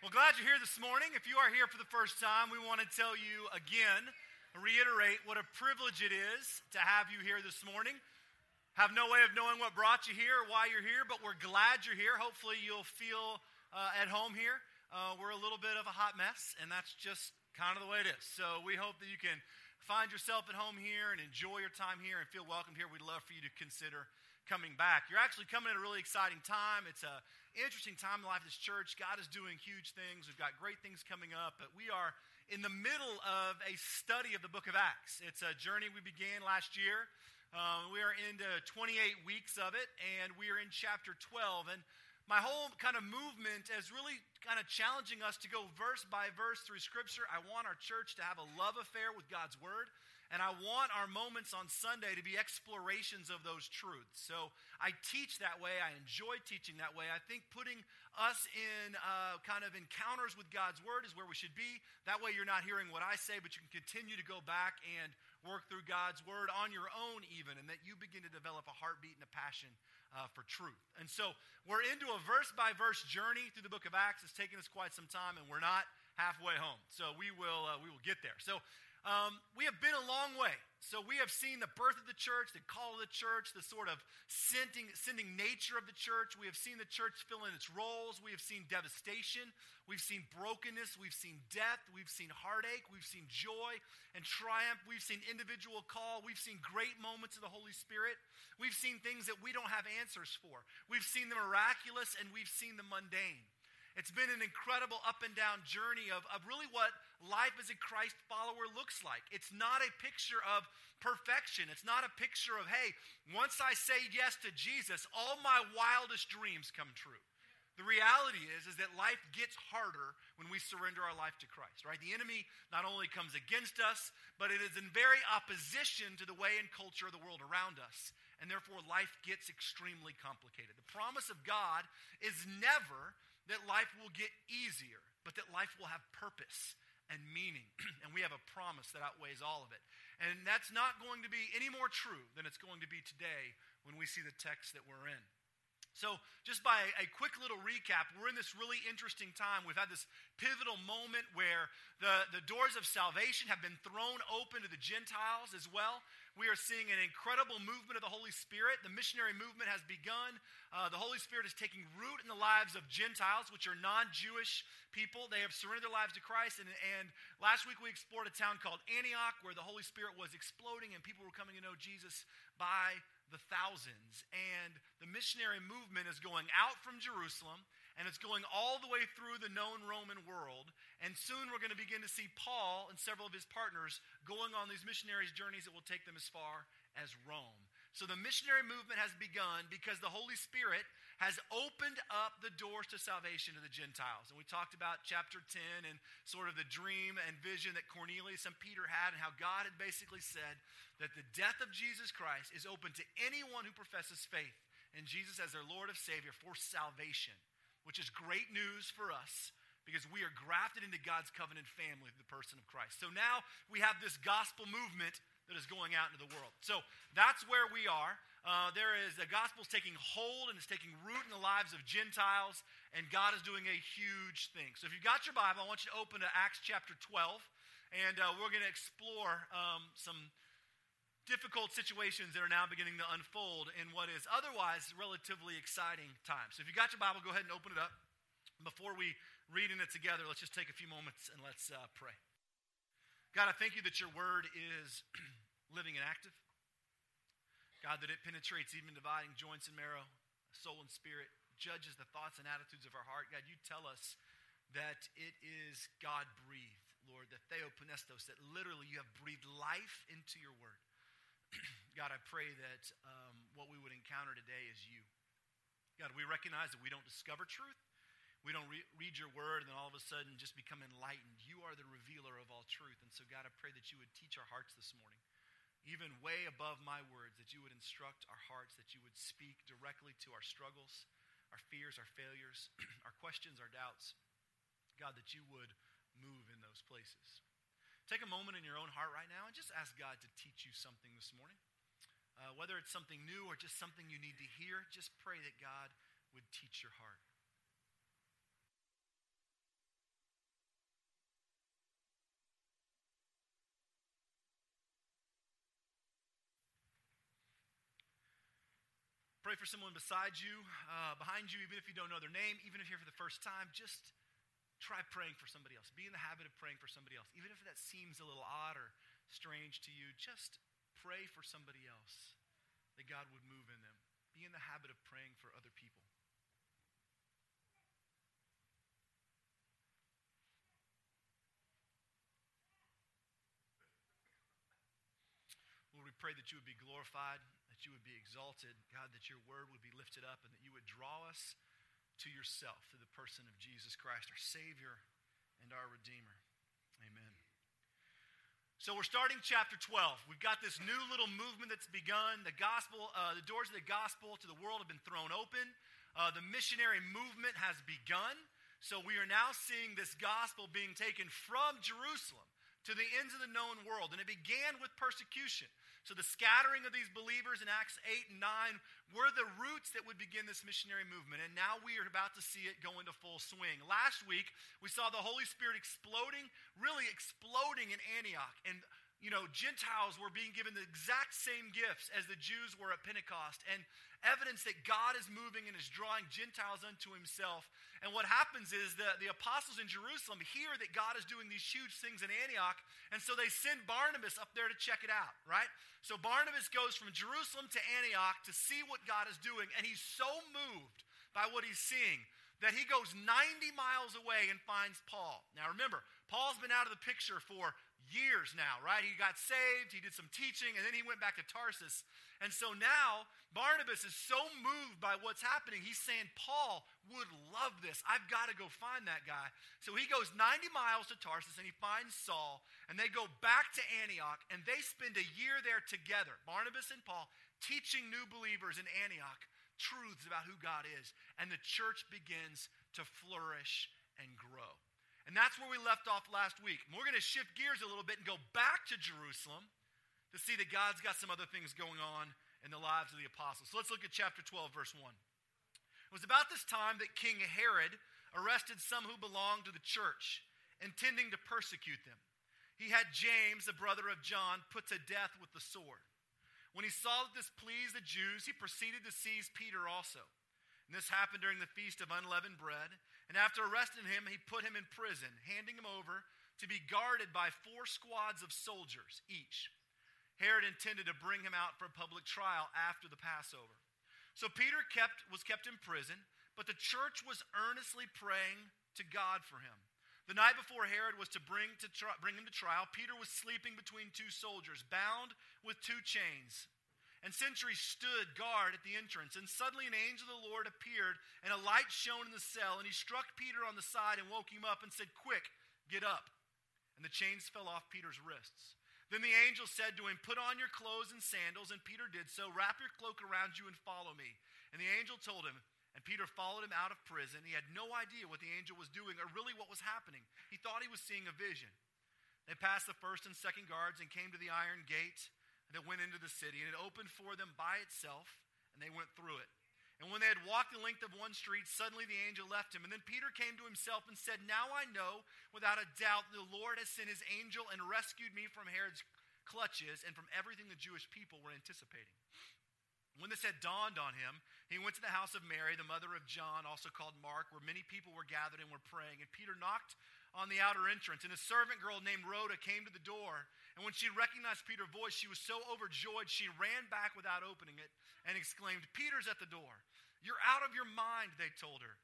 Well, glad you're here this morning. If you are here for the first time, we want to tell you again, reiterate what a privilege it is to have you here this morning. Have no way of knowing what brought you here or why you're here, but we're glad you're here. Hopefully, you'll feel uh, at home here. Uh, we're a little bit of a hot mess, and that's just kind of the way it is. So, we hope that you can find yourself at home here and enjoy your time here and feel welcome here. We'd love for you to consider coming back. You're actually coming at a really exciting time. It's a interesting time in life this church. God is doing huge things. We've got great things coming up, but we are in the middle of a study of the book of Acts. It's a journey we began last year. Um, we are into 28 weeks of it, and we are in chapter 12. And my whole kind of movement is really kind of challenging us to go verse by verse through Scripture. I want our church to have a love affair with God's Word. And I want our moments on Sunday to be explorations of those truths. So I teach that way. I enjoy teaching that way. I think putting us in uh, kind of encounters with God's Word is where we should be. That way you're not hearing what I say, but you can continue to go back and work through God's Word on your own, even, and that you begin to develop a heartbeat and a passion uh, for truth. And so we're into a verse by verse journey through the book of Acts. It's taken us quite some time, and we're not halfway home. So we will, uh, we will get there. So um, we have been a long way. So we have seen the birth of the church, the call of the church, the sort of sending, sending nature of the church. We have seen the church fill in its roles. We have seen devastation. We've seen brokenness. We've seen death. We've seen heartache. We've seen joy and triumph. We've seen individual call. We've seen great moments of the Holy Spirit. We've seen things that we don't have answers for. We've seen the miraculous and we've seen the mundane. It's been an incredible up and down journey of, of really what life as a Christ follower looks like. It's not a picture of perfection. It's not a picture of, hey, once I say yes to Jesus, all my wildest dreams come true. The reality is, is that life gets harder when we surrender our life to Christ, right? The enemy not only comes against us, but it is in very opposition to the way and culture of the world around us. And therefore, life gets extremely complicated. The promise of God is never that life will get easier, but that life will have purpose and meaning. and we have a promise that outweighs all of it. And that's not going to be any more true than it's going to be today when we see the text that we're in. So, just by a quick little recap, we're in this really interesting time. We've had this pivotal moment where the, the doors of salvation have been thrown open to the Gentiles as well. We are seeing an incredible movement of the Holy Spirit. The missionary movement has begun. Uh, the Holy Spirit is taking root in the lives of Gentiles, which are non Jewish people. They have surrendered their lives to Christ. And, and last week we explored a town called Antioch where the Holy Spirit was exploding and people were coming to know Jesus by the thousands. And the missionary movement is going out from Jerusalem and it's going all the way through the known Roman world. And soon we're going to begin to see Paul and several of his partners going on these missionaries' journeys that will take them as far as Rome. So the missionary movement has begun because the Holy Spirit has opened up the doors to salvation to the Gentiles. And we talked about chapter 10 and sort of the dream and vision that Cornelius and Peter had, and how God had basically said that the death of Jesus Christ is open to anyone who professes faith in Jesus as their Lord of Savior for salvation, which is great news for us because we are grafted into God's covenant family through the person of Christ. So now we have this gospel movement that is going out into the world. So that's where we are. Uh, there is the gospel is taking hold and it's taking root in the lives of Gentiles, and God is doing a huge thing. So if you've got your Bible, I want you to open to Acts chapter 12, and uh, we're going to explore um, some difficult situations that are now beginning to unfold in what is otherwise relatively exciting times. So if you got your Bible, go ahead and open it up. Before we read in it together, let's just take a few moments and let's uh, pray. God, I thank you that your word is living and active. God, that it penetrates even dividing joints and marrow, soul and spirit, judges the thoughts and attitudes of our heart. God, you tell us that it is God breathed, Lord, that theopneustos, that literally you have breathed life into your word. God, I pray that um, what we would encounter today is you. God, we recognize that we don't discover truth. We don't re- read your word and then all of a sudden just become enlightened. You are the revealer of all truth. And so, God, I pray that you would teach our hearts this morning, even way above my words, that you would instruct our hearts, that you would speak directly to our struggles, our fears, our failures, our questions, our doubts. God, that you would move in those places. Take a moment in your own heart right now and just ask God to teach you something this morning. Uh, whether it's something new or just something you need to hear, just pray that God would teach your heart. Pray for someone beside you, uh, behind you, even if you don't know their name, even if you're here for the first time. Just try praying for somebody else. Be in the habit of praying for somebody else. Even if that seems a little odd or strange to you, just pray for somebody else that God would move in them. Be in the habit of praying for other people. Lord, we pray that you would be glorified, that you would be exalted, God, that your word would be lifted up, and that you would draw us to yourself through the person of Jesus Christ, our Savior and our Redeemer. Amen. So we're starting chapter 12. We've got this new little movement that's begun. The gospel, uh, the doors of the gospel to the world have been thrown open. Uh, the missionary movement has begun. So we are now seeing this gospel being taken from Jerusalem to the ends of the known world. And it began with persecution. So the scattering of these believers in Acts 8 and 9 were the roots that would begin this missionary movement. And now we are about to see it go into full swing. Last week, we saw the Holy Spirit exploding, really exploding in Antioch. And you know, Gentiles were being given the exact same gifts as the Jews were at Pentecost, and evidence that God is moving and is drawing Gentiles unto himself. And what happens is that the apostles in Jerusalem hear that God is doing these huge things in Antioch, and so they send Barnabas up there to check it out, right? So Barnabas goes from Jerusalem to Antioch to see what God is doing, and he's so moved by what he's seeing that he goes 90 miles away and finds Paul. Now remember, Paul's been out of the picture for years now, right? He got saved, he did some teaching, and then he went back to Tarsus. And so now Barnabas is so moved by what's happening, he's saying, Paul would love this. I've got to go find that guy. So he goes 90 miles to Tarsus and he finds Saul, and they go back to Antioch, and they spend a year there together, Barnabas and Paul, teaching new believers in Antioch truths about who God is. And the church begins to flourish and grow. And that's where we left off last week. We're going to shift gears a little bit and go back to Jerusalem to see that God's got some other things going on in the lives of the apostles. So let's look at chapter 12, verse 1. It was about this time that King Herod arrested some who belonged to the church, intending to persecute them. He had James, the brother of John, put to death with the sword. When he saw that this pleased the Jews, he proceeded to seize Peter also. And this happened during the feast of unleavened bread. And after arresting him, he put him in prison, handing him over to be guarded by four squads of soldiers each. Herod intended to bring him out for a public trial after the Passover. So Peter kept, was kept in prison, but the church was earnestly praying to God for him. The night before Herod was to bring, to tri- bring him to trial, Peter was sleeping between two soldiers, bound with two chains. And sentries stood guard at the entrance. And suddenly an angel of the Lord appeared, and a light shone in the cell. And he struck Peter on the side and woke him up and said, Quick, get up. And the chains fell off Peter's wrists. Then the angel said to him, Put on your clothes and sandals. And Peter did so. Wrap your cloak around you and follow me. And the angel told him, and Peter followed him out of prison. He had no idea what the angel was doing or really what was happening. He thought he was seeing a vision. They passed the first and second guards and came to the iron gate that went into the city, and it opened for them by itself, and they went through it. And when they had walked the length of one street, suddenly the angel left him. And then Peter came to himself and said, Now I know without a doubt the Lord has sent his angel and rescued me from Herod's clutches and from everything the Jewish people were anticipating. When this had dawned on him, he went to the house of Mary, the mother of John, also called Mark, where many people were gathered and were praying. And Peter knocked on the outer entrance, and a servant girl named Rhoda came to the door. And when she recognized Peter's voice, she was so overjoyed, she ran back without opening it and exclaimed, Peter's at the door. You're out of your mind, they told her.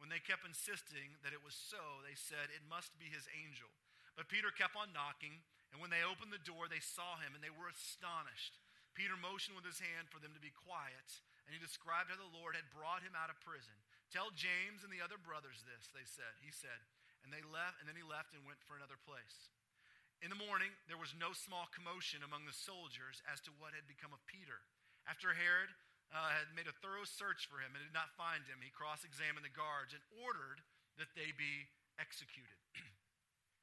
When they kept insisting that it was so, they said, It must be his angel. But Peter kept on knocking, and when they opened the door, they saw him, and they were astonished. Peter motioned with his hand for them to be quiet, and he described how the Lord had brought him out of prison. Tell James and the other brothers this, they said. He said, and they left, and then he left and went for another place. In the morning, there was no small commotion among the soldiers as to what had become of Peter. After Herod uh, had made a thorough search for him and did not find him, he cross examined the guards and ordered that they be executed.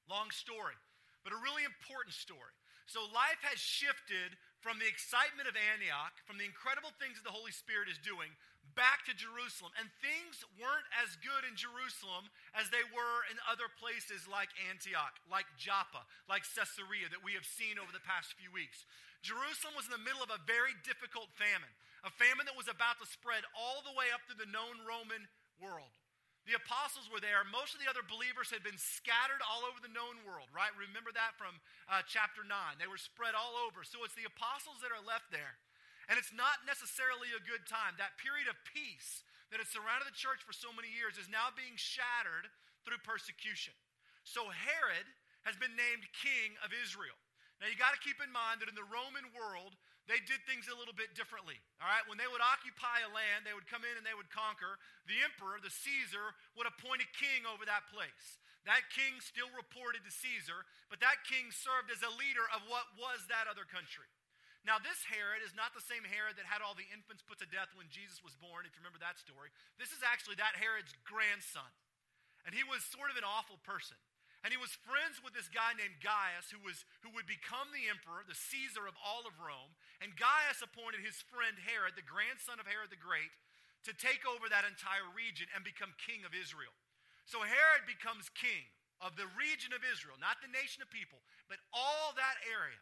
Long story, but a really important story. So life has shifted from the excitement of Antioch, from the incredible things that the Holy Spirit is doing, back to Jerusalem. And things weren't as good in Jerusalem as they were in other places like Antioch, like Joppa, like Caesarea that we have seen over the past few weeks. Jerusalem was in the middle of a very difficult famine, a famine that was about to spread all the way up to the known Roman world. The apostles were there. Most of the other believers had been scattered all over the known world, right? Remember that from uh, chapter 9. They were spread all over. So it's the apostles that are left there. And it's not necessarily a good time. That period of peace that had surrounded the church for so many years is now being shattered through persecution. So Herod has been named king of Israel. Now you got to keep in mind that in the Roman world, they did things a little bit differently. All right, when they would occupy a land, they would come in and they would conquer. The emperor, the Caesar, would appoint a king over that place. That king still reported to Caesar, but that king served as a leader of what was that other country. Now, this Herod is not the same Herod that had all the infants put to death when Jesus was born, if you remember that story. This is actually that Herod's grandson. And he was sort of an awful person. And he was friends with this guy named Gaius, who, was, who would become the emperor, the Caesar of all of Rome. And Gaius appointed his friend Herod, the grandson of Herod the Great, to take over that entire region and become king of Israel. So Herod becomes king of the region of Israel, not the nation of people, but all that area.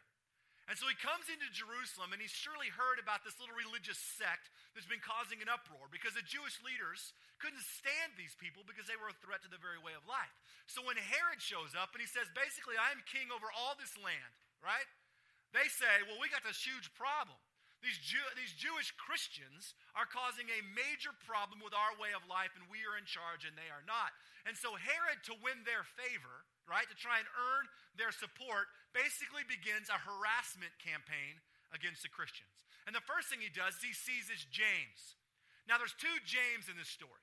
And so he comes into Jerusalem and he's surely heard about this little religious sect that's been causing an uproar because the Jewish leaders couldn't stand these people because they were a threat to the very way of life. So when Herod shows up and he says, basically, I'm king over all this land, right? They say, well, we got this huge problem. These, Jew- these Jewish Christians are causing a major problem with our way of life, and we are in charge, and they are not. And so Herod, to win their favor, right, to try and earn their support, basically begins a harassment campaign against the Christians. And the first thing he does is he seizes James. Now, there's two James in this story.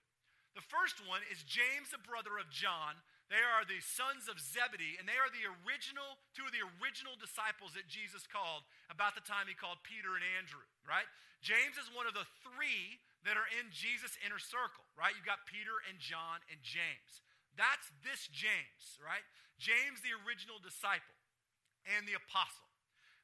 The first one is James, the brother of John, they are the sons of Zebedee, and they are the original, two of the original disciples that Jesus called about the time he called Peter and Andrew, right? James is one of the three that are in Jesus' inner circle, right? You've got Peter and John and James. That's this James, right? James, the original disciple and the apostle.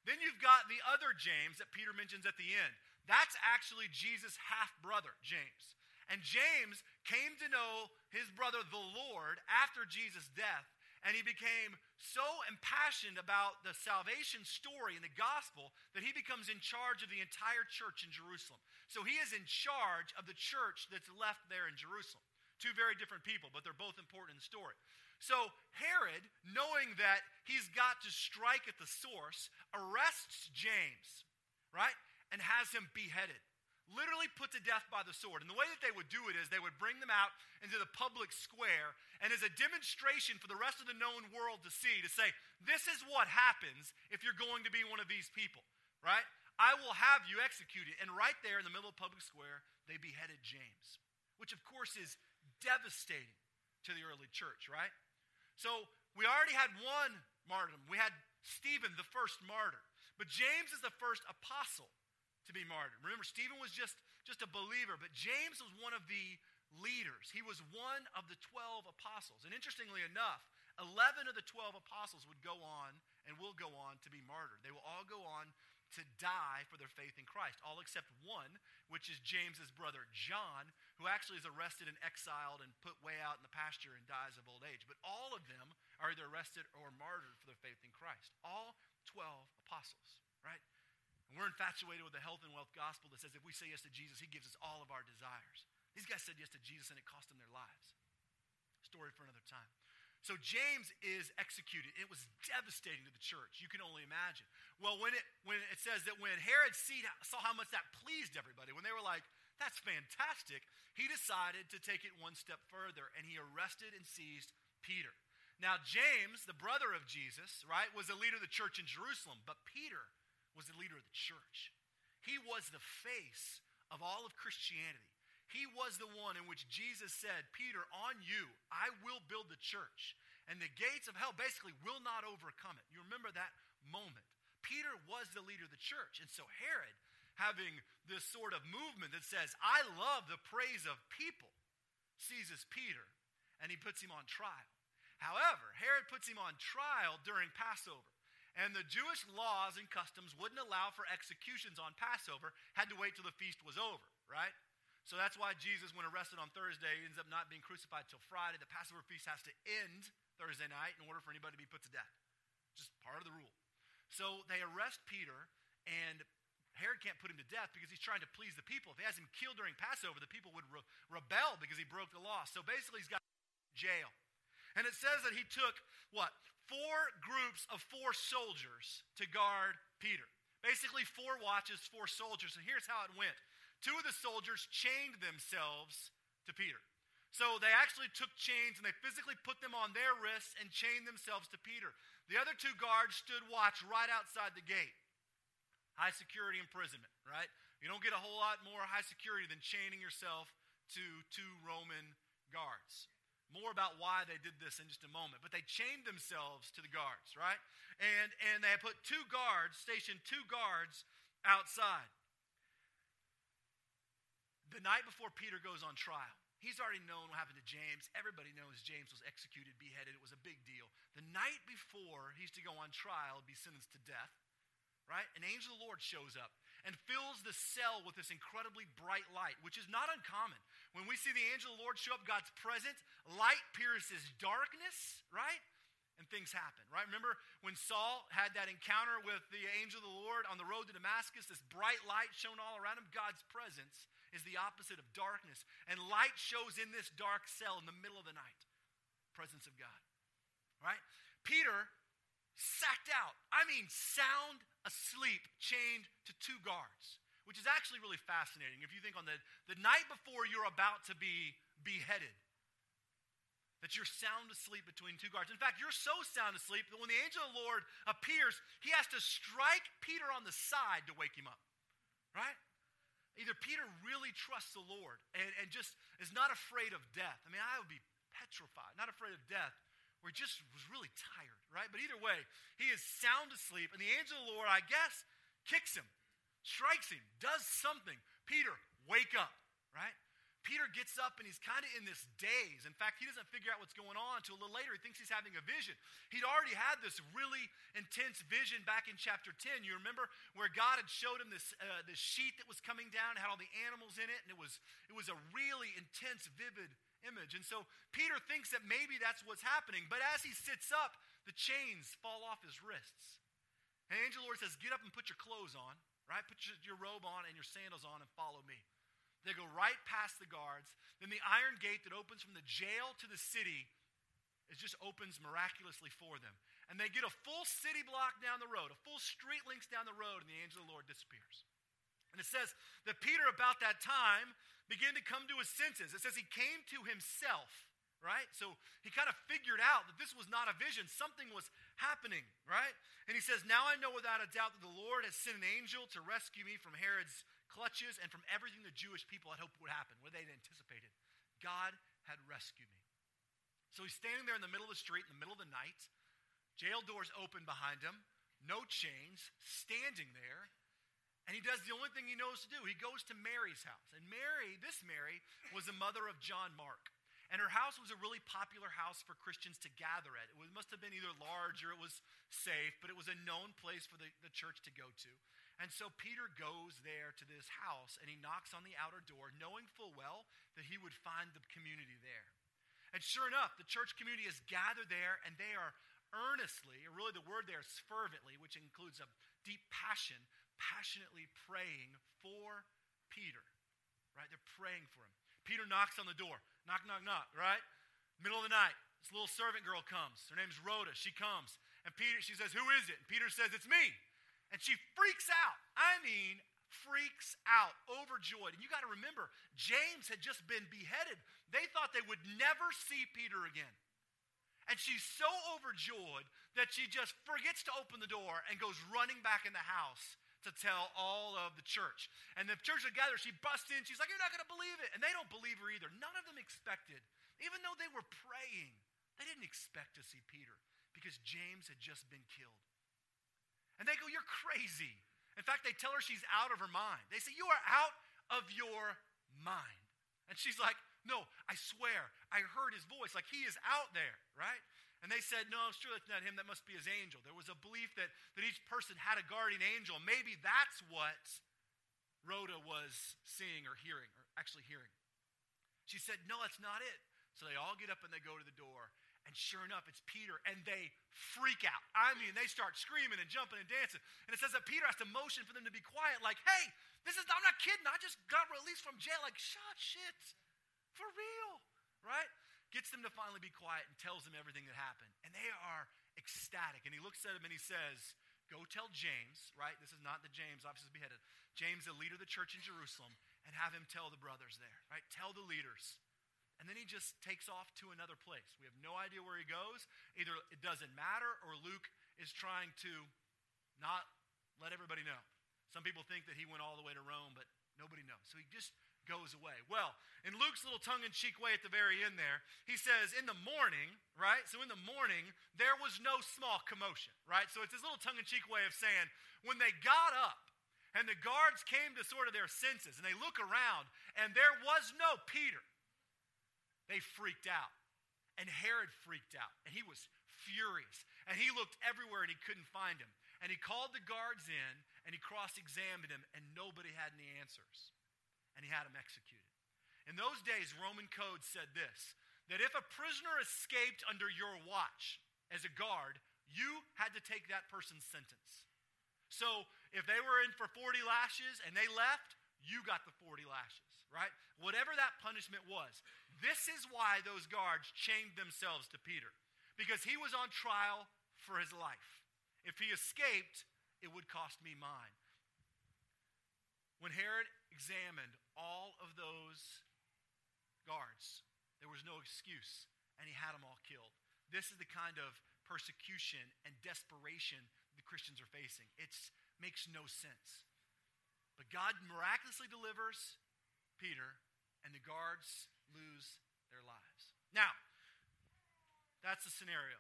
Then you've got the other James that Peter mentions at the end. That's actually Jesus' half brother, James. And James came to know his brother, the Lord, after Jesus' death. And he became so impassioned about the salvation story and the gospel that he becomes in charge of the entire church in Jerusalem. So he is in charge of the church that's left there in Jerusalem. Two very different people, but they're both important in the story. So Herod, knowing that he's got to strike at the source, arrests James, right? And has him beheaded literally put to death by the sword. And the way that they would do it is they would bring them out into the public square and as a demonstration for the rest of the known world to see, to say, this is what happens if you're going to be one of these people, right? I will have you executed. And right there in the middle of public square, they beheaded James, which of course is devastating to the early church, right? So we already had one martyrdom. We had Stephen, the first martyr. But James is the first apostle to be martyred. Remember, Stephen was just, just a believer, but James was one of the leaders. He was one of the 12 apostles. And interestingly enough, 11 of the 12 apostles would go on and will go on to be martyred. They will all go on to die for their faith in Christ, all except one, which is James's brother John, who actually is arrested and exiled and put way out in the pasture and dies of old age. But all of them are either arrested or martyred for their faith in Christ. All 12 apostles, right? And we're infatuated with the health and wealth gospel that says if we say yes to Jesus, he gives us all of our desires. These guys said yes to Jesus and it cost them their lives. Story for another time. So James is executed. It was devastating to the church. You can only imagine. Well, when it when it says that when Herod saw how much that pleased everybody, when they were like, "That's fantastic," he decided to take it one step further and he arrested and seized Peter. Now James, the brother of Jesus, right, was the leader of the church in Jerusalem, but Peter was the leader of the church. He was the face of all of Christianity. He was the one in which Jesus said, Peter, on you, I will build the church. And the gates of hell basically will not overcome it. You remember that moment. Peter was the leader of the church. And so Herod, having this sort of movement that says, I love the praise of people, seizes Peter and he puts him on trial. However, Herod puts him on trial during Passover. And the Jewish laws and customs wouldn't allow for executions on Passover, had to wait till the feast was over, right? So that's why Jesus, when arrested on Thursday, ends up not being crucified till Friday. The Passover feast has to end Thursday night in order for anybody to be put to death. Just part of the rule. So they arrest Peter, and Herod can't put him to death because he's trying to please the people. If he has him killed during Passover, the people would re- rebel because he broke the law. So basically, he's got jail. And it says that he took, what, four groups of four soldiers to guard Peter. Basically, four watches, four soldiers. And here's how it went two of the soldiers chained themselves to Peter. So they actually took chains and they physically put them on their wrists and chained themselves to Peter. The other two guards stood watch right outside the gate. High security imprisonment, right? You don't get a whole lot more high security than chaining yourself to two Roman guards. More about why they did this in just a moment. But they chained themselves to the guards, right? And, and they had put two guards, stationed two guards outside. The night before Peter goes on trial, he's already known what happened to James. Everybody knows James was executed, beheaded. It was a big deal. The night before he's to go on trial, be sentenced to death, right? An angel of the Lord shows up and fills the cell with this incredibly bright light, which is not uncommon. When we see the angel of the Lord show up, God's presence, light pierces darkness, right? And things happen, right? Remember when Saul had that encounter with the angel of the Lord on the road to Damascus, this bright light shone all around him? God's presence is the opposite of darkness. And light shows in this dark cell in the middle of the night. Presence of God. Right? Peter sacked out. I mean, sound asleep, chained to two guards, which is actually really fascinating. If you think on the, the night before you're about to be beheaded, that you're sound asleep between two guards. In fact, you're so sound asleep that when the angel of the Lord appears, he has to strike Peter on the side to wake him up. Right? Either Peter really trusts the Lord and, and just is not afraid of death. I mean, I would be petrified, not afraid of death, or just was really tired, right? But either way, he is sound asleep, and the angel of the Lord, I guess, kicks him, strikes him, does something. Peter, wake up, right? Peter gets up and he's kind of in this daze. In fact, he doesn't figure out what's going on until a little later. He thinks he's having a vision. He'd already had this really intense vision back in chapter 10. You remember where God had showed him this, uh, this sheet that was coming down, had all the animals in it, and it was, it was a really intense, vivid image. And so Peter thinks that maybe that's what's happening. But as he sits up, the chains fall off his wrists. And the angel Lord says, Get up and put your clothes on, right? Put your, your robe on and your sandals on and follow me. They go right past the guards. Then the iron gate that opens from the jail to the city it just opens miraculously for them. And they get a full city block down the road, a full street links down the road, and the angel of the Lord disappears. And it says that Peter, about that time, began to come to his senses. It says he came to himself, right? So he kind of figured out that this was not a vision, something was happening, right? And he says, Now I know without a doubt that the Lord has sent an angel to rescue me from Herod's clutches and from everything the Jewish people had hoped would happen, what they'd anticipated. God had rescued me. So he's standing there in the middle of the street, in the middle of the night, jail doors open behind him, no chains, standing there, and he does the only thing he knows to do. He goes to Mary's house. And Mary, this Mary, was the mother of John Mark. And her house was a really popular house for Christians to gather at. It must have been either large or it was safe, but it was a known place for the, the church to go to. And so Peter goes there to this house and he knocks on the outer door, knowing full well that he would find the community there. And sure enough, the church community is gathered there and they are earnestly, or really the word there is fervently, which includes a deep passion, passionately praying for Peter. Right? They're praying for him. Peter knocks on the door. Knock, knock, knock, right? Middle of the night. This little servant girl comes. Her name's Rhoda. She comes. And Peter, she says, Who is it? And Peter says, It's me. And she freaks out. I mean, freaks out, overjoyed. And you got to remember, James had just been beheaded. They thought they would never see Peter again. And she's so overjoyed that she just forgets to open the door and goes running back in the house to tell all of the church. And the church together, she busts in. She's like, You're not going to believe it. And they don't believe her either. None of them expected, even though they were praying, they didn't expect to see Peter because James had just been killed. And they go, You're crazy. In fact, they tell her she's out of her mind. They say, You are out of your mind. And she's like, No, I swear, I heard his voice. Like he is out there, right? And they said, No, sure, that's not him. That must be his angel. There was a belief that, that each person had a guardian angel. Maybe that's what Rhoda was seeing or hearing. Or actually hearing. She said, No, that's not it. So they all get up and they go to the door. And sure enough, it's Peter, and they freak out. I mean, they start screaming and jumping and dancing. And it says that Peter has to motion for them to be quiet, like, hey, this is, I'm not kidding. I just got released from jail. Like, shut shit. For real. Right? Gets them to finally be quiet and tells them everything that happened. And they are ecstatic. And he looks at them and he says, Go tell James, right? This is not the James, obviously beheaded. James, the leader of the church in Jerusalem, and have him tell the brothers there, right? Tell the leaders and then he just takes off to another place. We have no idea where he goes. Either it doesn't matter or Luke is trying to not let everybody know. Some people think that he went all the way to Rome, but nobody knows. So he just goes away. Well, in Luke's little tongue in cheek way at the very end there, he says, In the morning, right? So in the morning, there was no small commotion, right? So it's his little tongue in cheek way of saying, When they got up, and the guards came to sort of their senses, and they look around, and there was no Peter they freaked out. And Herod freaked out. And he was furious. And he looked everywhere and he couldn't find him. And he called the guards in and he cross examined him, and nobody had any answers. And he had him executed. In those days, Roman code said this that if a prisoner escaped under your watch as a guard, you had to take that person's sentence. So if they were in for 40 lashes and they left, you got the 40 lashes, right? Whatever that punishment was. This is why those guards chained themselves to Peter, because he was on trial for his life. If he escaped, it would cost me mine. When Herod examined all of those guards, there was no excuse, and he had them all killed. This is the kind of persecution and desperation the Christians are facing. It makes no sense. But God miraculously delivers Peter, and the guards lose their lives. Now, that's the scenario.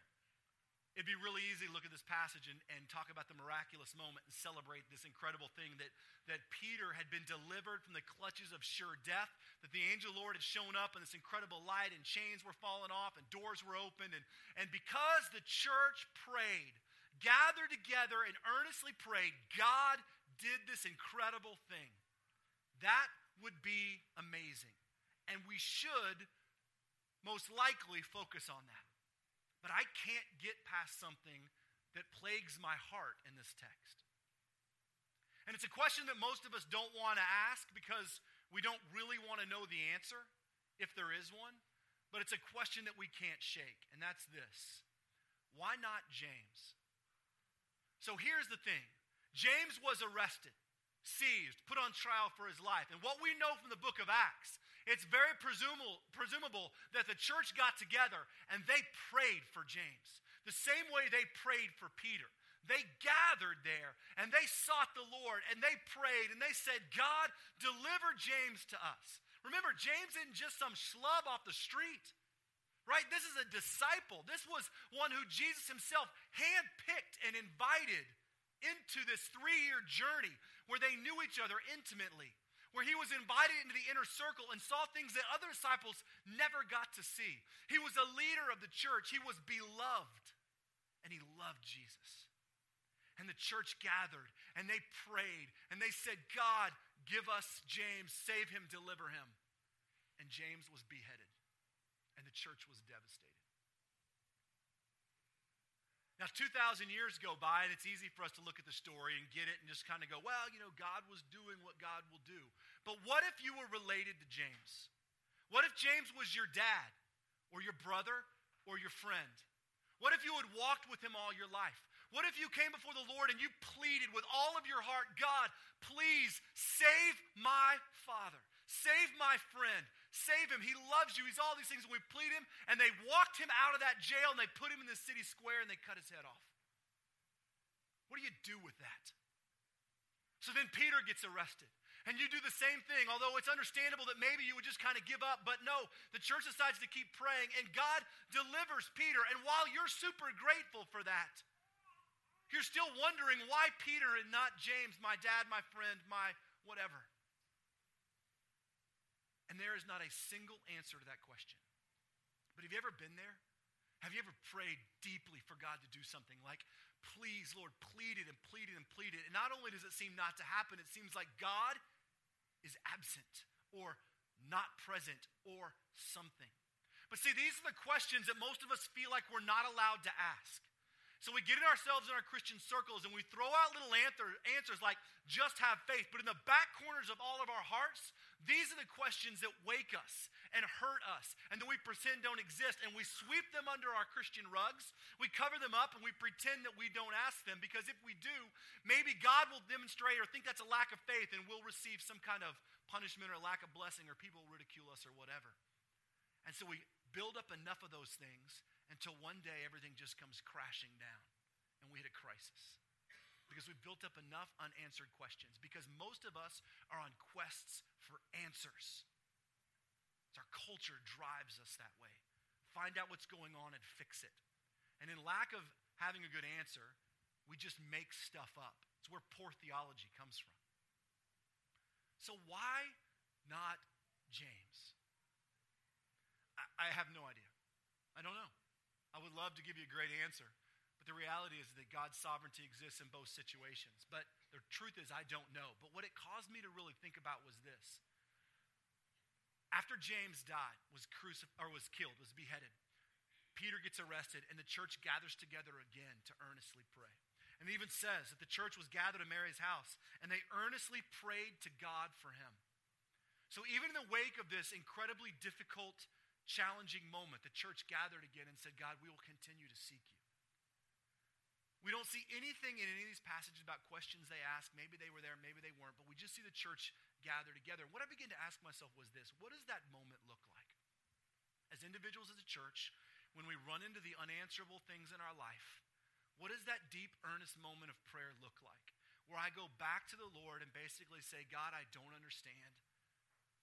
It'd be really easy to look at this passage and, and talk about the miraculous moment and celebrate this incredible thing that, that Peter had been delivered from the clutches of sure death, that the angel Lord had shown up and this incredible light and chains were falling off and doors were opened. And, and because the church prayed, gathered together and earnestly prayed, God did this incredible thing. That would be amazing. And we should most likely focus on that. But I can't get past something that plagues my heart in this text. And it's a question that most of us don't want to ask because we don't really want to know the answer, if there is one. But it's a question that we can't shake, and that's this Why not James? So here's the thing James was arrested seized, put on trial for his life. And what we know from the book of Acts, it's very presumable, presumable that the church got together and they prayed for James, the same way they prayed for Peter. They gathered there and they sought the Lord and they prayed and they said, God, deliver James to us. Remember, James isn't just some schlub off the street, right? This is a disciple. This was one who Jesus himself handpicked and invited into this three year journey where they knew each other intimately, where he was invited into the inner circle and saw things that other disciples never got to see. He was a leader of the church, he was beloved, and he loved Jesus. And the church gathered and they prayed and they said, God, give us James, save him, deliver him. And James was beheaded, and the church was devastated. Now, 2,000 years go by, and it's easy for us to look at the story and get it and just kind of go, well, you know, God was doing what God will do. But what if you were related to James? What if James was your dad or your brother or your friend? What if you had walked with him all your life? What if you came before the Lord and you pleaded with all of your heart, God, please save my father, save my friend, Save him. He loves you. He's all these things. And we plead him. And they walked him out of that jail and they put him in the city square and they cut his head off. What do you do with that? So then Peter gets arrested. And you do the same thing, although it's understandable that maybe you would just kind of give up. But no, the church decides to keep praying, and God delivers Peter. And while you're super grateful for that, you're still wondering why Peter and not James, my dad, my friend, my whatever. And there is not a single answer to that question. But have you ever been there? Have you ever prayed deeply for God to do something like, please, Lord, pleaded and pleaded and pleaded? And not only does it seem not to happen, it seems like God is absent or not present, or something. But see, these are the questions that most of us feel like we're not allowed to ask. So we get in ourselves in our Christian circles and we throw out little answers like, just have faith. But in the back corners of all of our hearts, these are the questions that wake us and hurt us and that we pretend don't exist. And we sweep them under our Christian rugs. We cover them up and we pretend that we don't ask them because if we do, maybe God will demonstrate or think that's a lack of faith and we'll receive some kind of punishment or lack of blessing or people will ridicule us or whatever. And so we build up enough of those things until one day everything just comes crashing down and we hit a crisis. Because we've built up enough unanswered questions. Because most of us are on quests for answers. It's our culture drives us that way. Find out what's going on and fix it. And in lack of having a good answer, we just make stuff up. It's where poor theology comes from. So, why not James? I, I have no idea. I don't know. I would love to give you a great answer, but the reality is that God's sovereignty exists in both situations. But the truth is, I don't know. But what it caused me to really think about was this. After James died, was crucified or was killed, was beheaded, Peter gets arrested, and the church gathers together again to earnestly pray. And it even says that the church was gathered at Mary's house, and they earnestly prayed to God for him. So even in the wake of this incredibly difficult challenging moment, the church gathered again and said, God, we will continue to seek you. We don't see anything in any of these passages about questions they asked. Maybe they were there, maybe they weren't, but we just see the church gather together. What I began to ask myself was this what does that moment look like? As individuals, as a church, when we run into the unanswerable things in our life, what does that deep, earnest moment of prayer look like? Where I go back to the Lord and basically say, God, I don't understand,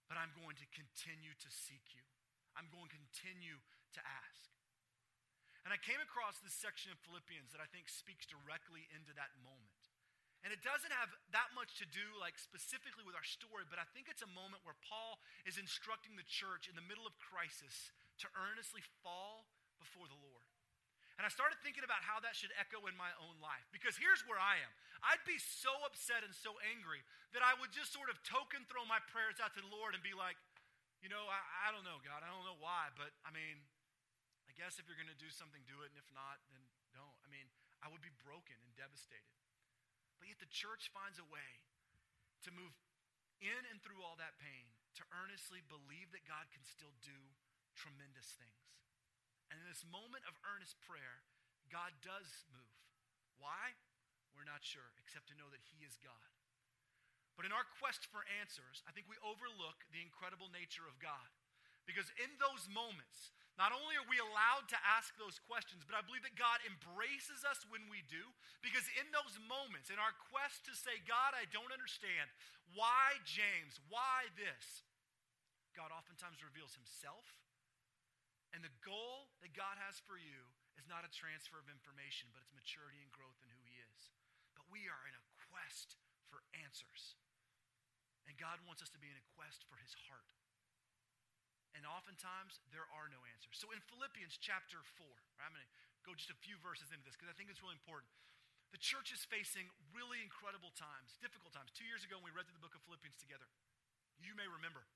but I'm going to continue to seek you. I'm going to continue to ask. And I came across this section of Philippians that I think speaks directly into that moment. And it doesn't have that much to do, like specifically with our story, but I think it's a moment where Paul is instructing the church in the middle of crisis to earnestly fall before the Lord. And I started thinking about how that should echo in my own life. Because here's where I am I'd be so upset and so angry that I would just sort of token throw my prayers out to the Lord and be like, you know, I, I don't know, God. I don't know why, but I mean, guess if you're going to do something, do it. And if not, then don't. I mean, I would be broken and devastated. But yet the church finds a way to move in and through all that pain to earnestly believe that God can still do tremendous things. And in this moment of earnest prayer, God does move. Why? We're not sure, except to know that He is God. But in our quest for answers, I think we overlook the incredible nature of God. Because in those moments, not only are we allowed to ask those questions, but I believe that God embraces us when we do. Because in those moments, in our quest to say, God, I don't understand, why James, why this, God oftentimes reveals himself. And the goal that God has for you is not a transfer of information, but it's maturity and growth in who he is. But we are in a quest for answers. And God wants us to be in a quest for his heart. And oftentimes, there are no answers. So in Philippians chapter 4, I'm going to go just a few verses into this because I think it's really important. The church is facing really incredible times, difficult times. Two years ago, when we read through the book of Philippians together, you may remember,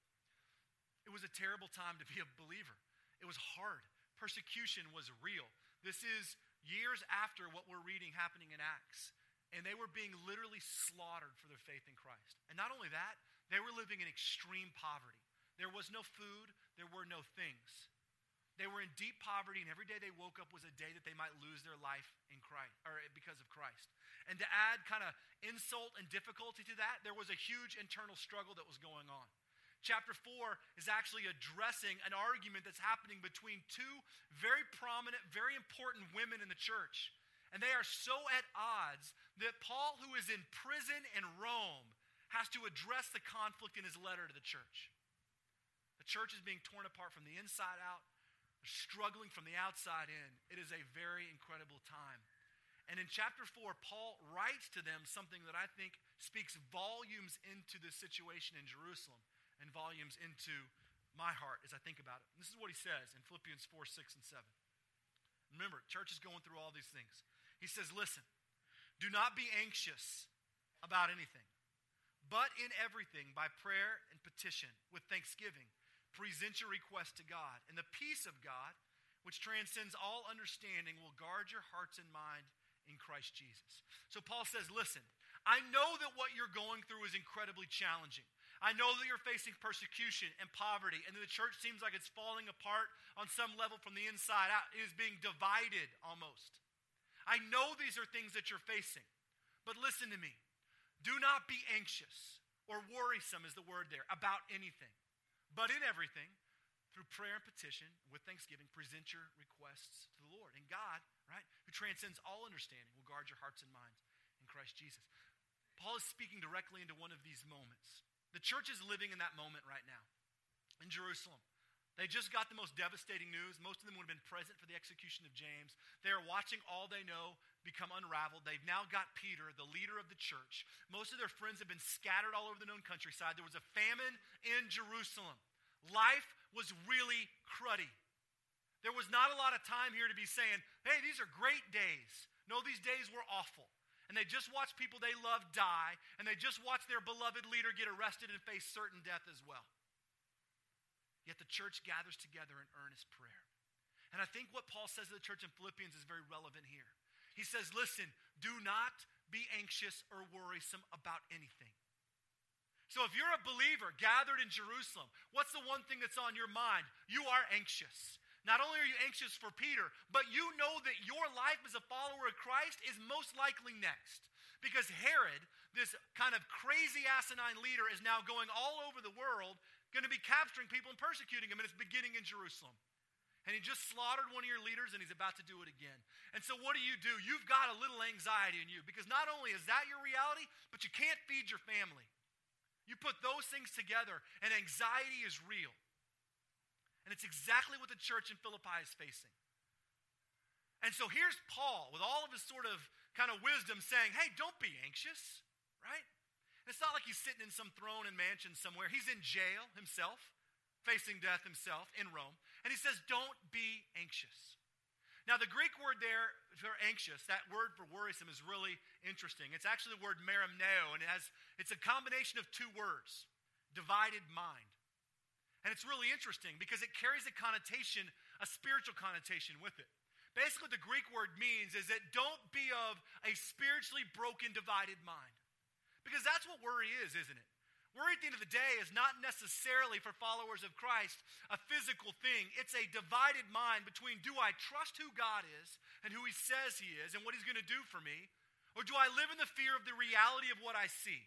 it was a terrible time to be a believer. It was hard. Persecution was real. This is years after what we're reading happening in Acts and they were being literally slaughtered for their faith in Christ. And not only that, they were living in extreme poverty. There was no food, there were no things. They were in deep poverty, and every day they woke up was a day that they might lose their life in Christ, or because of Christ. And to add kind of insult and difficulty to that, there was a huge internal struggle that was going on. Chapter 4 is actually addressing an argument that's happening between two very prominent, very important women in the church. And they are so at odds that Paul, who is in prison in Rome, has to address the conflict in his letter to the church. Church is being torn apart from the inside out, struggling from the outside in. It is a very incredible time. And in chapter 4, Paul writes to them something that I think speaks volumes into the situation in Jerusalem and volumes into my heart as I think about it. And this is what he says in Philippians 4, 6, and 7. Remember, church is going through all these things. He says, Listen, do not be anxious about anything, but in everything, by prayer and petition, with thanksgiving, present your request to God, and the peace of God, which transcends all understanding, will guard your hearts and mind in Christ Jesus. So Paul says, Listen, I know that what you're going through is incredibly challenging. I know that you're facing persecution and poverty, and the church seems like it's falling apart on some level from the inside out. It is being divided almost. I know these are things that you're facing, but listen to me. Do not be anxious or worrisome, is the word there, about anything. But in everything, through prayer and petition, with thanksgiving, present your requests to the Lord. And God, right, who transcends all understanding, will guard your hearts and minds in Christ Jesus. Paul is speaking directly into one of these moments. The church is living in that moment right now in Jerusalem. They just got the most devastating news. Most of them would have been present for the execution of James. They are watching all they know become unraveled. They've now got Peter, the leader of the church. Most of their friends have been scattered all over the known countryside. There was a famine in Jerusalem. Life was really cruddy. There was not a lot of time here to be saying, hey, these are great days. No, these days were awful and they just watched people they love die, and they just watched their beloved leader get arrested and face certain death as well. Yet the church gathers together in earnest prayer. And I think what Paul says to the church in Philippians is very relevant here. He says, Listen, do not be anxious or worrisome about anything. So if you're a believer gathered in Jerusalem, what's the one thing that's on your mind? You are anxious. Not only are you anxious for Peter, but you know that your life as a follower of Christ is most likely next. Because Herod, this kind of crazy asinine leader, is now going all over the world, going to be capturing people and persecuting them, and it's beginning in Jerusalem. And he just slaughtered one of your leaders, and he's about to do it again. And so, what do you do? You've got a little anxiety in you because not only is that your reality, but you can't feed your family. You put those things together, and anxiety is real. And it's exactly what the church in Philippi is facing. And so here's Paul with all of his sort of kind of wisdom saying, hey, don't be anxious, right? It's not like he's sitting in some throne and mansion somewhere. He's in jail himself, facing death himself in Rome. And he says, don't be anxious. Now, the Greek word there for anxious, that word for worrisome, is really interesting. It's actually the word merimneo, and it has, it's a combination of two words divided mind. And it's really interesting because it carries a connotation, a spiritual connotation with it. Basically, what the Greek word means is that don't be of a spiritually broken, divided mind. Because that's what worry is, isn't it? Worry at the end of the day is not necessarily for followers of Christ a physical thing. It's a divided mind between do I trust who God is and who He says He is and what He's going to do for me, or do I live in the fear of the reality of what I see?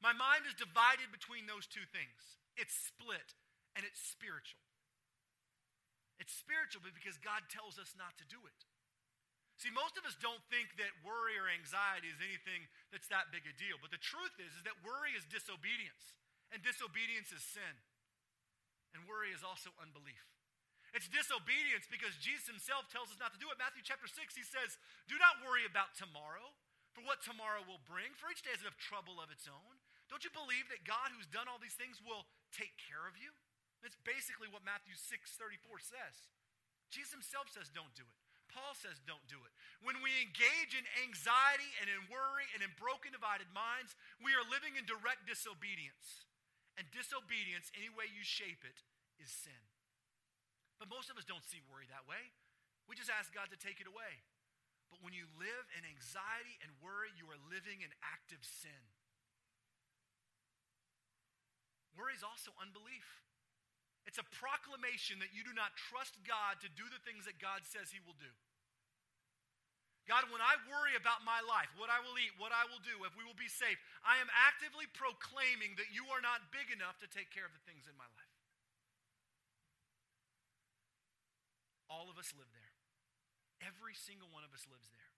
My mind is divided between those two things. It's split and it's spiritual. It's spiritual because God tells us not to do it. See, most of us don't think that worry or anxiety is anything that's that big a deal. But the truth is, is that worry is disobedience, and disobedience is sin. And worry is also unbelief. It's disobedience because Jesus himself tells us not to do it. Matthew chapter 6, he says, Do not worry about tomorrow, for what tomorrow will bring, for each day has enough trouble of its own. Don't you believe that God, who's done all these things, will take care of you? That's basically what Matthew 6 34 says. Jesus himself says, don't do it. Paul says, don't do it. When we engage in anxiety and in worry and in broken, divided minds, we are living in direct disobedience. And disobedience, any way you shape it, is sin. But most of us don't see worry that way. We just ask God to take it away. But when you live in anxiety and worry, you are living in active sin. Worry is also unbelief. It's a proclamation that you do not trust God to do the things that God says He will do. God, when I worry about my life, what I will eat, what I will do, if we will be safe, I am actively proclaiming that you are not big enough to take care of the things in my life. All of us live there. Every single one of us lives there.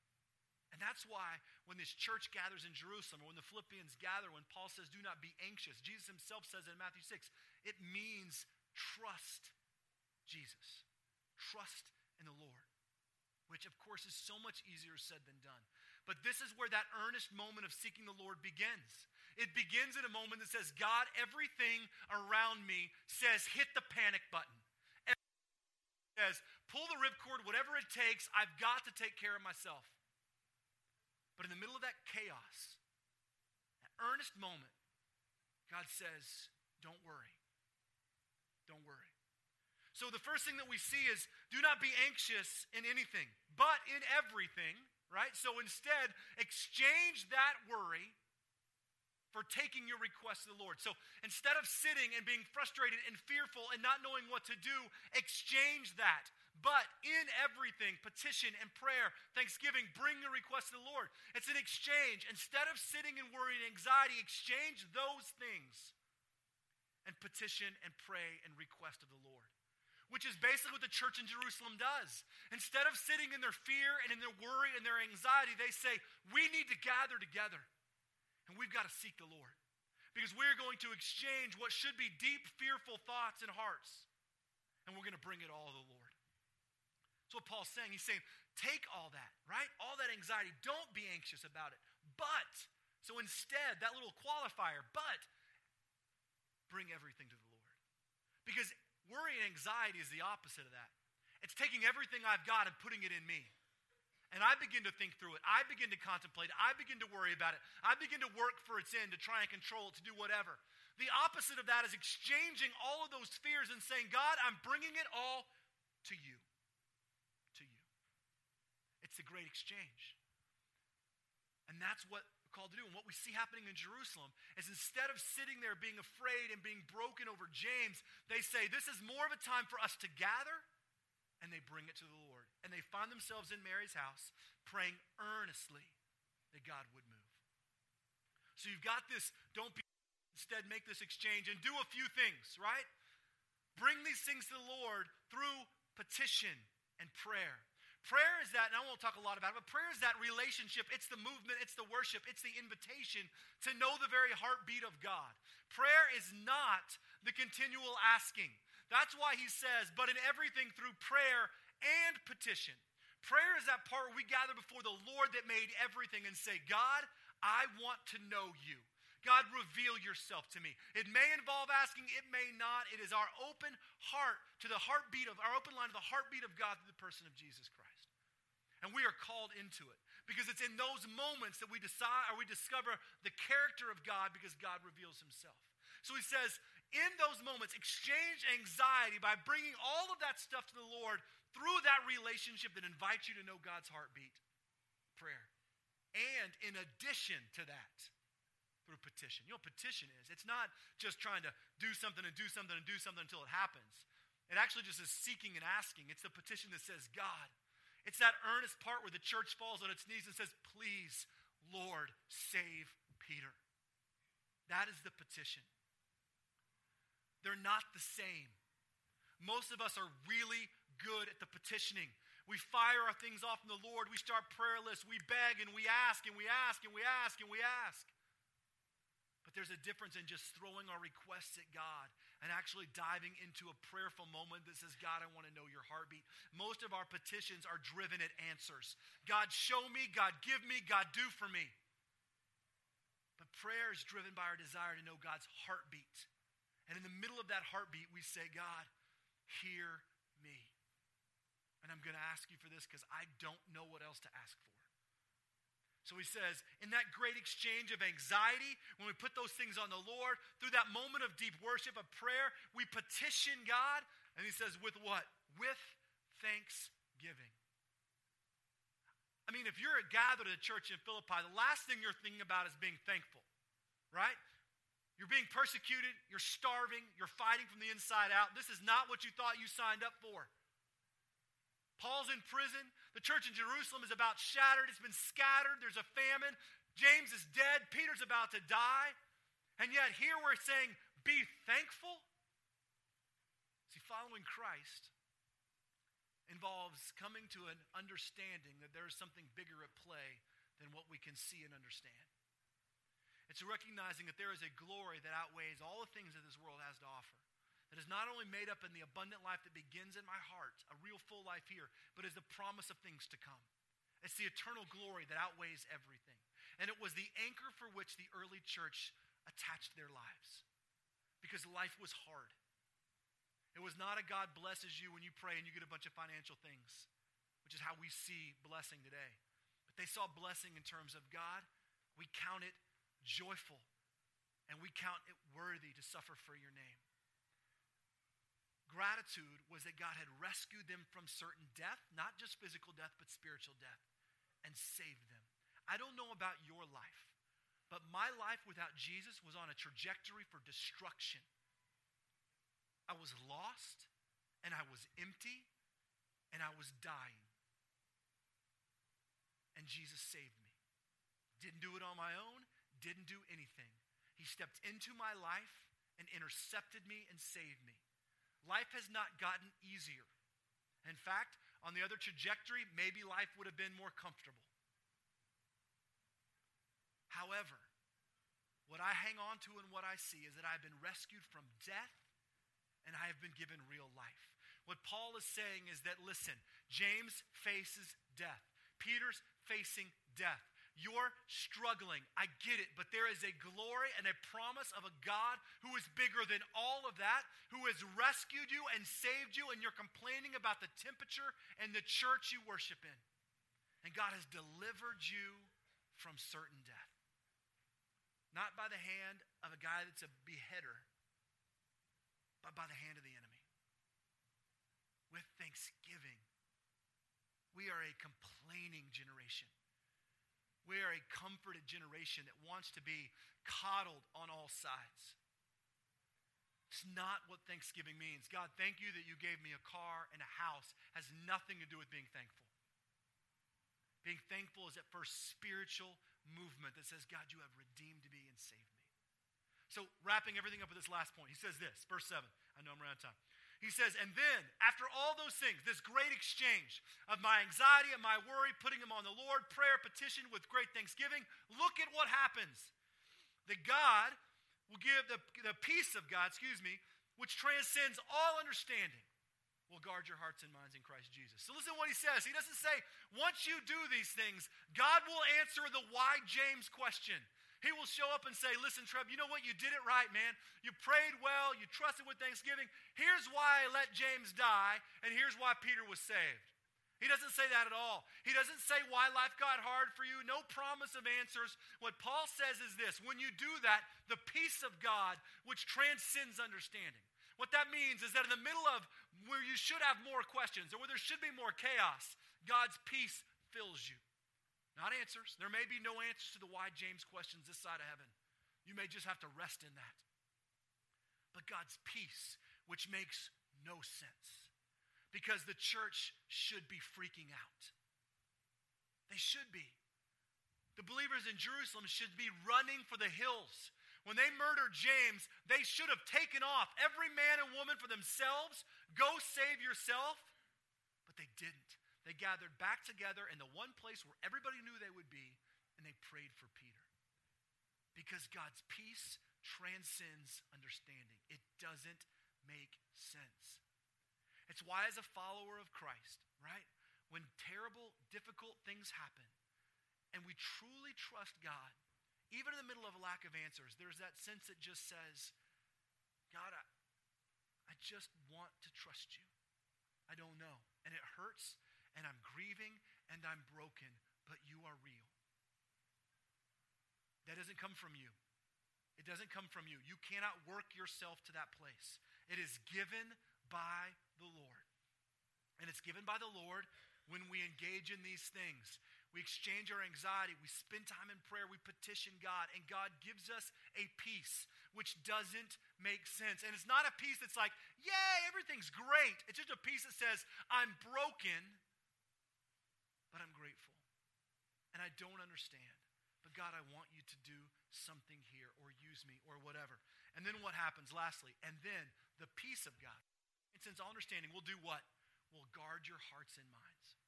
And that's why when this church gathers in Jerusalem, or when the Philippians gather, when Paul says, Do not be anxious, Jesus himself says in Matthew 6, it means Trust Jesus. Trust in the Lord, which of course is so much easier said than done. But this is where that earnest moment of seeking the Lord begins. It begins in a moment that says, God, everything around me says, hit the panic button. Everything says, pull the ripcord, whatever it takes, I've got to take care of myself. But in the middle of that chaos, that earnest moment, God says, don't worry. Don't worry. So the first thing that we see is do not be anxious in anything, but in everything, right? So instead, exchange that worry for taking your request to the Lord. So instead of sitting and being frustrated and fearful and not knowing what to do, exchange that. But in everything, petition and prayer, thanksgiving, bring your request to the Lord. It's an exchange. Instead of sitting and worrying and anxiety, exchange those things and petition and pray and request of the Lord which is basically what the church in Jerusalem does. Instead of sitting in their fear and in their worry and their anxiety, they say, We need to gather together and we've got to seek the Lord because we're going to exchange what should be deep, fearful thoughts and hearts and we're going to bring it all to the Lord. That's what Paul's saying. He's saying, Take all that, right? All that anxiety. Don't be anxious about it. But, so instead, that little qualifier, but, bring everything to the Lord. Because Worry and anxiety is the opposite of that. It's taking everything I've got and putting it in me. And I begin to think through it. I begin to contemplate it. I begin to worry about it. I begin to work for its end, to try and control it, to do whatever. The opposite of that is exchanging all of those fears and saying, God, I'm bringing it all to you. To you. It's the great exchange. And that's what called to do. And what we see happening in Jerusalem is instead of sitting there being afraid and being broken over James, they say, This is more of a time for us to gather, and they bring it to the Lord. And they find themselves in Mary's house praying earnestly that God would move. So you've got this, don't be, instead make this exchange and do a few things, right? Bring these things to the Lord through petition and prayer. Prayer is that, and I won't talk a lot about it, but prayer is that relationship. It's the movement, it's the worship, it's the invitation to know the very heartbeat of God. Prayer is not the continual asking. That's why he says, but in everything through prayer and petition. Prayer is that part where we gather before the Lord that made everything and say, God, I want to know you. God, reveal yourself to me. It may involve asking, it may not. It is our open heart to the heartbeat of our open line to the heartbeat of God through the person of Jesus Christ. And we are called into it because it's in those moments that we decide or we discover the character of God because God reveals himself. So he says, in those moments, exchange anxiety by bringing all of that stuff to the Lord through that relationship that invites you to know God's heartbeat, prayer. And in addition to that, through petition. You know petition is? It's not just trying to do something and do something and do something until it happens. It actually just is seeking and asking. It's the petition that says, God, it's that earnest part where the church falls on its knees and says, Please, Lord, save Peter. That is the petition. They're not the same. Most of us are really good at the petitioning. We fire our things off from the Lord. We start prayerless. We beg and we ask and we ask and we ask and we ask. But there's a difference in just throwing our requests at God and actually diving into a prayerful moment that says, God, I want to know your heartbeat. Most of our petitions are driven at answers. God, show me. God, give me. God, do for me. But prayer is driven by our desire to know God's heartbeat. And in the middle of that heartbeat, we say, God, hear me. And I'm going to ask you for this because I don't know what else to ask for. So he says, in that great exchange of anxiety, when we put those things on the Lord, through that moment of deep worship, of prayer, we petition God. And he says, with what? With thanksgiving. I mean, if you're a gathered at a church in Philippi, the last thing you're thinking about is being thankful, right? You're being persecuted, you're starving, you're fighting from the inside out. This is not what you thought you signed up for. Paul's in prison. The church in Jerusalem is about shattered. It's been scattered. There's a famine. James is dead. Peter's about to die. And yet, here we're saying, be thankful. See, following Christ involves coming to an understanding that there is something bigger at play than what we can see and understand. It's recognizing that there is a glory that outweighs all the things that this world has to offer that is not only made up in the abundant life that begins in my heart, a real full life here, but is the promise of things to come. It's the eternal glory that outweighs everything. And it was the anchor for which the early church attached their lives because life was hard. It was not a God blesses you when you pray and you get a bunch of financial things, which is how we see blessing today. But they saw blessing in terms of God, we count it joyful and we count it worthy to suffer for your name. Gratitude was that God had rescued them from certain death, not just physical death, but spiritual death, and saved them. I don't know about your life, but my life without Jesus was on a trajectory for destruction. I was lost, and I was empty, and I was dying. And Jesus saved me. Didn't do it on my own, didn't do anything. He stepped into my life and intercepted me and saved me. Life has not gotten easier. In fact, on the other trajectory, maybe life would have been more comfortable. However, what I hang on to and what I see is that I've been rescued from death and I have been given real life. What Paul is saying is that, listen, James faces death, Peter's facing death. You're struggling. I get it. But there is a glory and a promise of a God who is bigger than all of that, who has rescued you and saved you, and you're complaining about the temperature and the church you worship in. And God has delivered you from certain death. Not by the hand of a guy that's a beheader, but by the hand of the enemy. With thanksgiving. We are a complaining generation. We are a comforted generation that wants to be coddled on all sides. It's not what Thanksgiving means. God, thank you that you gave me a car and a house has nothing to do with being thankful. Being thankful is at first spiritual movement that says, God, you have redeemed me and saved me. So, wrapping everything up with this last point, he says this, verse 7. I know I'm running out of time. He says, and then, after all those things, this great exchange of my anxiety and my worry, putting them on the Lord, prayer, petition with great thanksgiving, look at what happens. That God will give the, the peace of God, excuse me, which transcends all understanding, will guard your hearts and minds in Christ Jesus. So listen to what he says. He doesn't say, once you do these things, God will answer the why James question. He will show up and say, Listen, Trev, you know what? You did it right, man. You prayed well, you trusted with thanksgiving. Here's why I let James die, and here's why Peter was saved. He doesn't say that at all. He doesn't say why life got hard for you, no promise of answers. What Paul says is this when you do that, the peace of God, which transcends understanding. What that means is that in the middle of where you should have more questions or where there should be more chaos, God's peace fills you. Not answers. There may be no answers to the why James questions this side of heaven. You may just have to rest in that. But God's peace, which makes no sense. Because the church should be freaking out. They should be. The believers in Jerusalem should be running for the hills. When they murdered James, they should have taken off every man and woman for themselves. Go save yourself. But they didn't. They gathered back together in the one place where everybody knew they would be, and they prayed for Peter. Because God's peace transcends understanding, it doesn't make sense. It's why, as a follower of Christ, right, when terrible, difficult things happen, and we truly trust God, even in the middle of a lack of answers, there's that sense that just says, God, I, I just want to trust you. I don't know. And it hurts and I'm grieving and I'm broken, but you are real. That doesn't come from you. It doesn't come from you. You cannot work yourself to that place. It is given by the Lord. And it's given by the Lord when we engage in these things. We exchange our anxiety, we spend time in prayer, we petition God, and God gives us a peace which doesn't make sense. And it's not a peace that's like, yay, everything's great. It's just a peace that says, I'm broken but I'm grateful. And I don't understand. But God, I want you to do something here or use me or whatever. And then what happens lastly? And then the peace of God. And since all understanding will do what? Will guard your hearts and minds.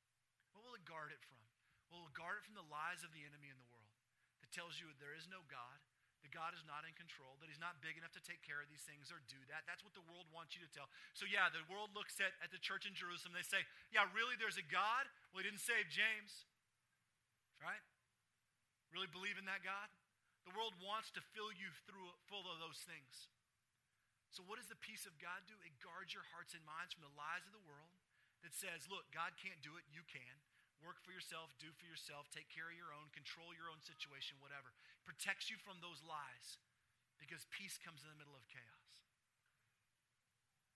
What will it guard it from? Well, it will guard it from the lies of the enemy in the world that tells you there is no God, that God is not in control, that He's not big enough to take care of these things or do that. That's what the world wants you to tell. So, yeah, the world looks at, at the church in Jerusalem. They say, yeah, really, there's a God? Well, He didn't save James, right? Really believe in that God? The world wants to fill you through full of those things. So, what does the peace of God do? It guards your hearts and minds from the lies of the world that says, look, God can't do it, you can work for yourself, do for yourself, take care of your own, control your own situation, whatever. Protects you from those lies because peace comes in the middle of chaos.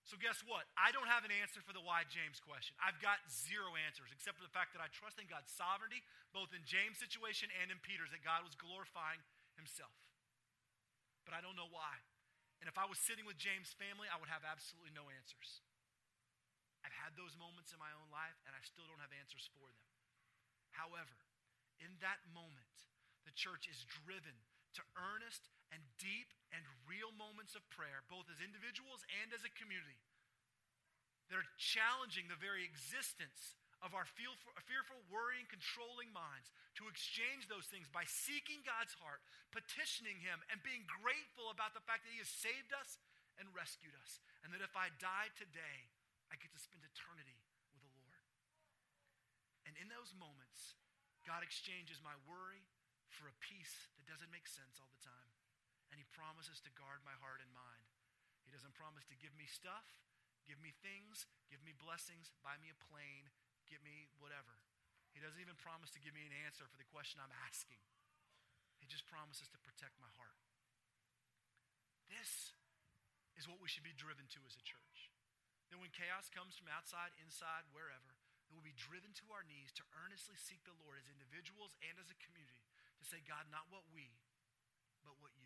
So, guess what? I don't have an answer for the why James question. I've got zero answers, except for the fact that I trust in God's sovereignty, both in James' situation and in Peter's, that God was glorifying himself. But I don't know why. And if I was sitting with James' family, I would have absolutely no answers. I've had those moments in my own life, and I still don't have answers for them. However, in that moment, the church is driven to earnest and deep and real moments of prayer, both as individuals and as a community, that are challenging the very existence of our fearful, worrying, controlling minds to exchange those things by seeking God's heart, petitioning Him, and being grateful about the fact that He has saved us and rescued us. And that if I die today, I get to spend eternity with the Lord. And in those moments, God exchanges my worry for a peace that doesn't make sense all the time and He promises to guard my heart and mind. He doesn't promise to give me stuff, give me things, give me blessings, buy me a plane, give me whatever. He doesn't even promise to give me an answer for the question I'm asking. He just promises to protect my heart. This is what we should be driven to as a church. Then when chaos comes from outside, inside, wherever, we will be driven to our knees to earnestly seek the Lord as individuals and as a community to say, God, not what we, but what you.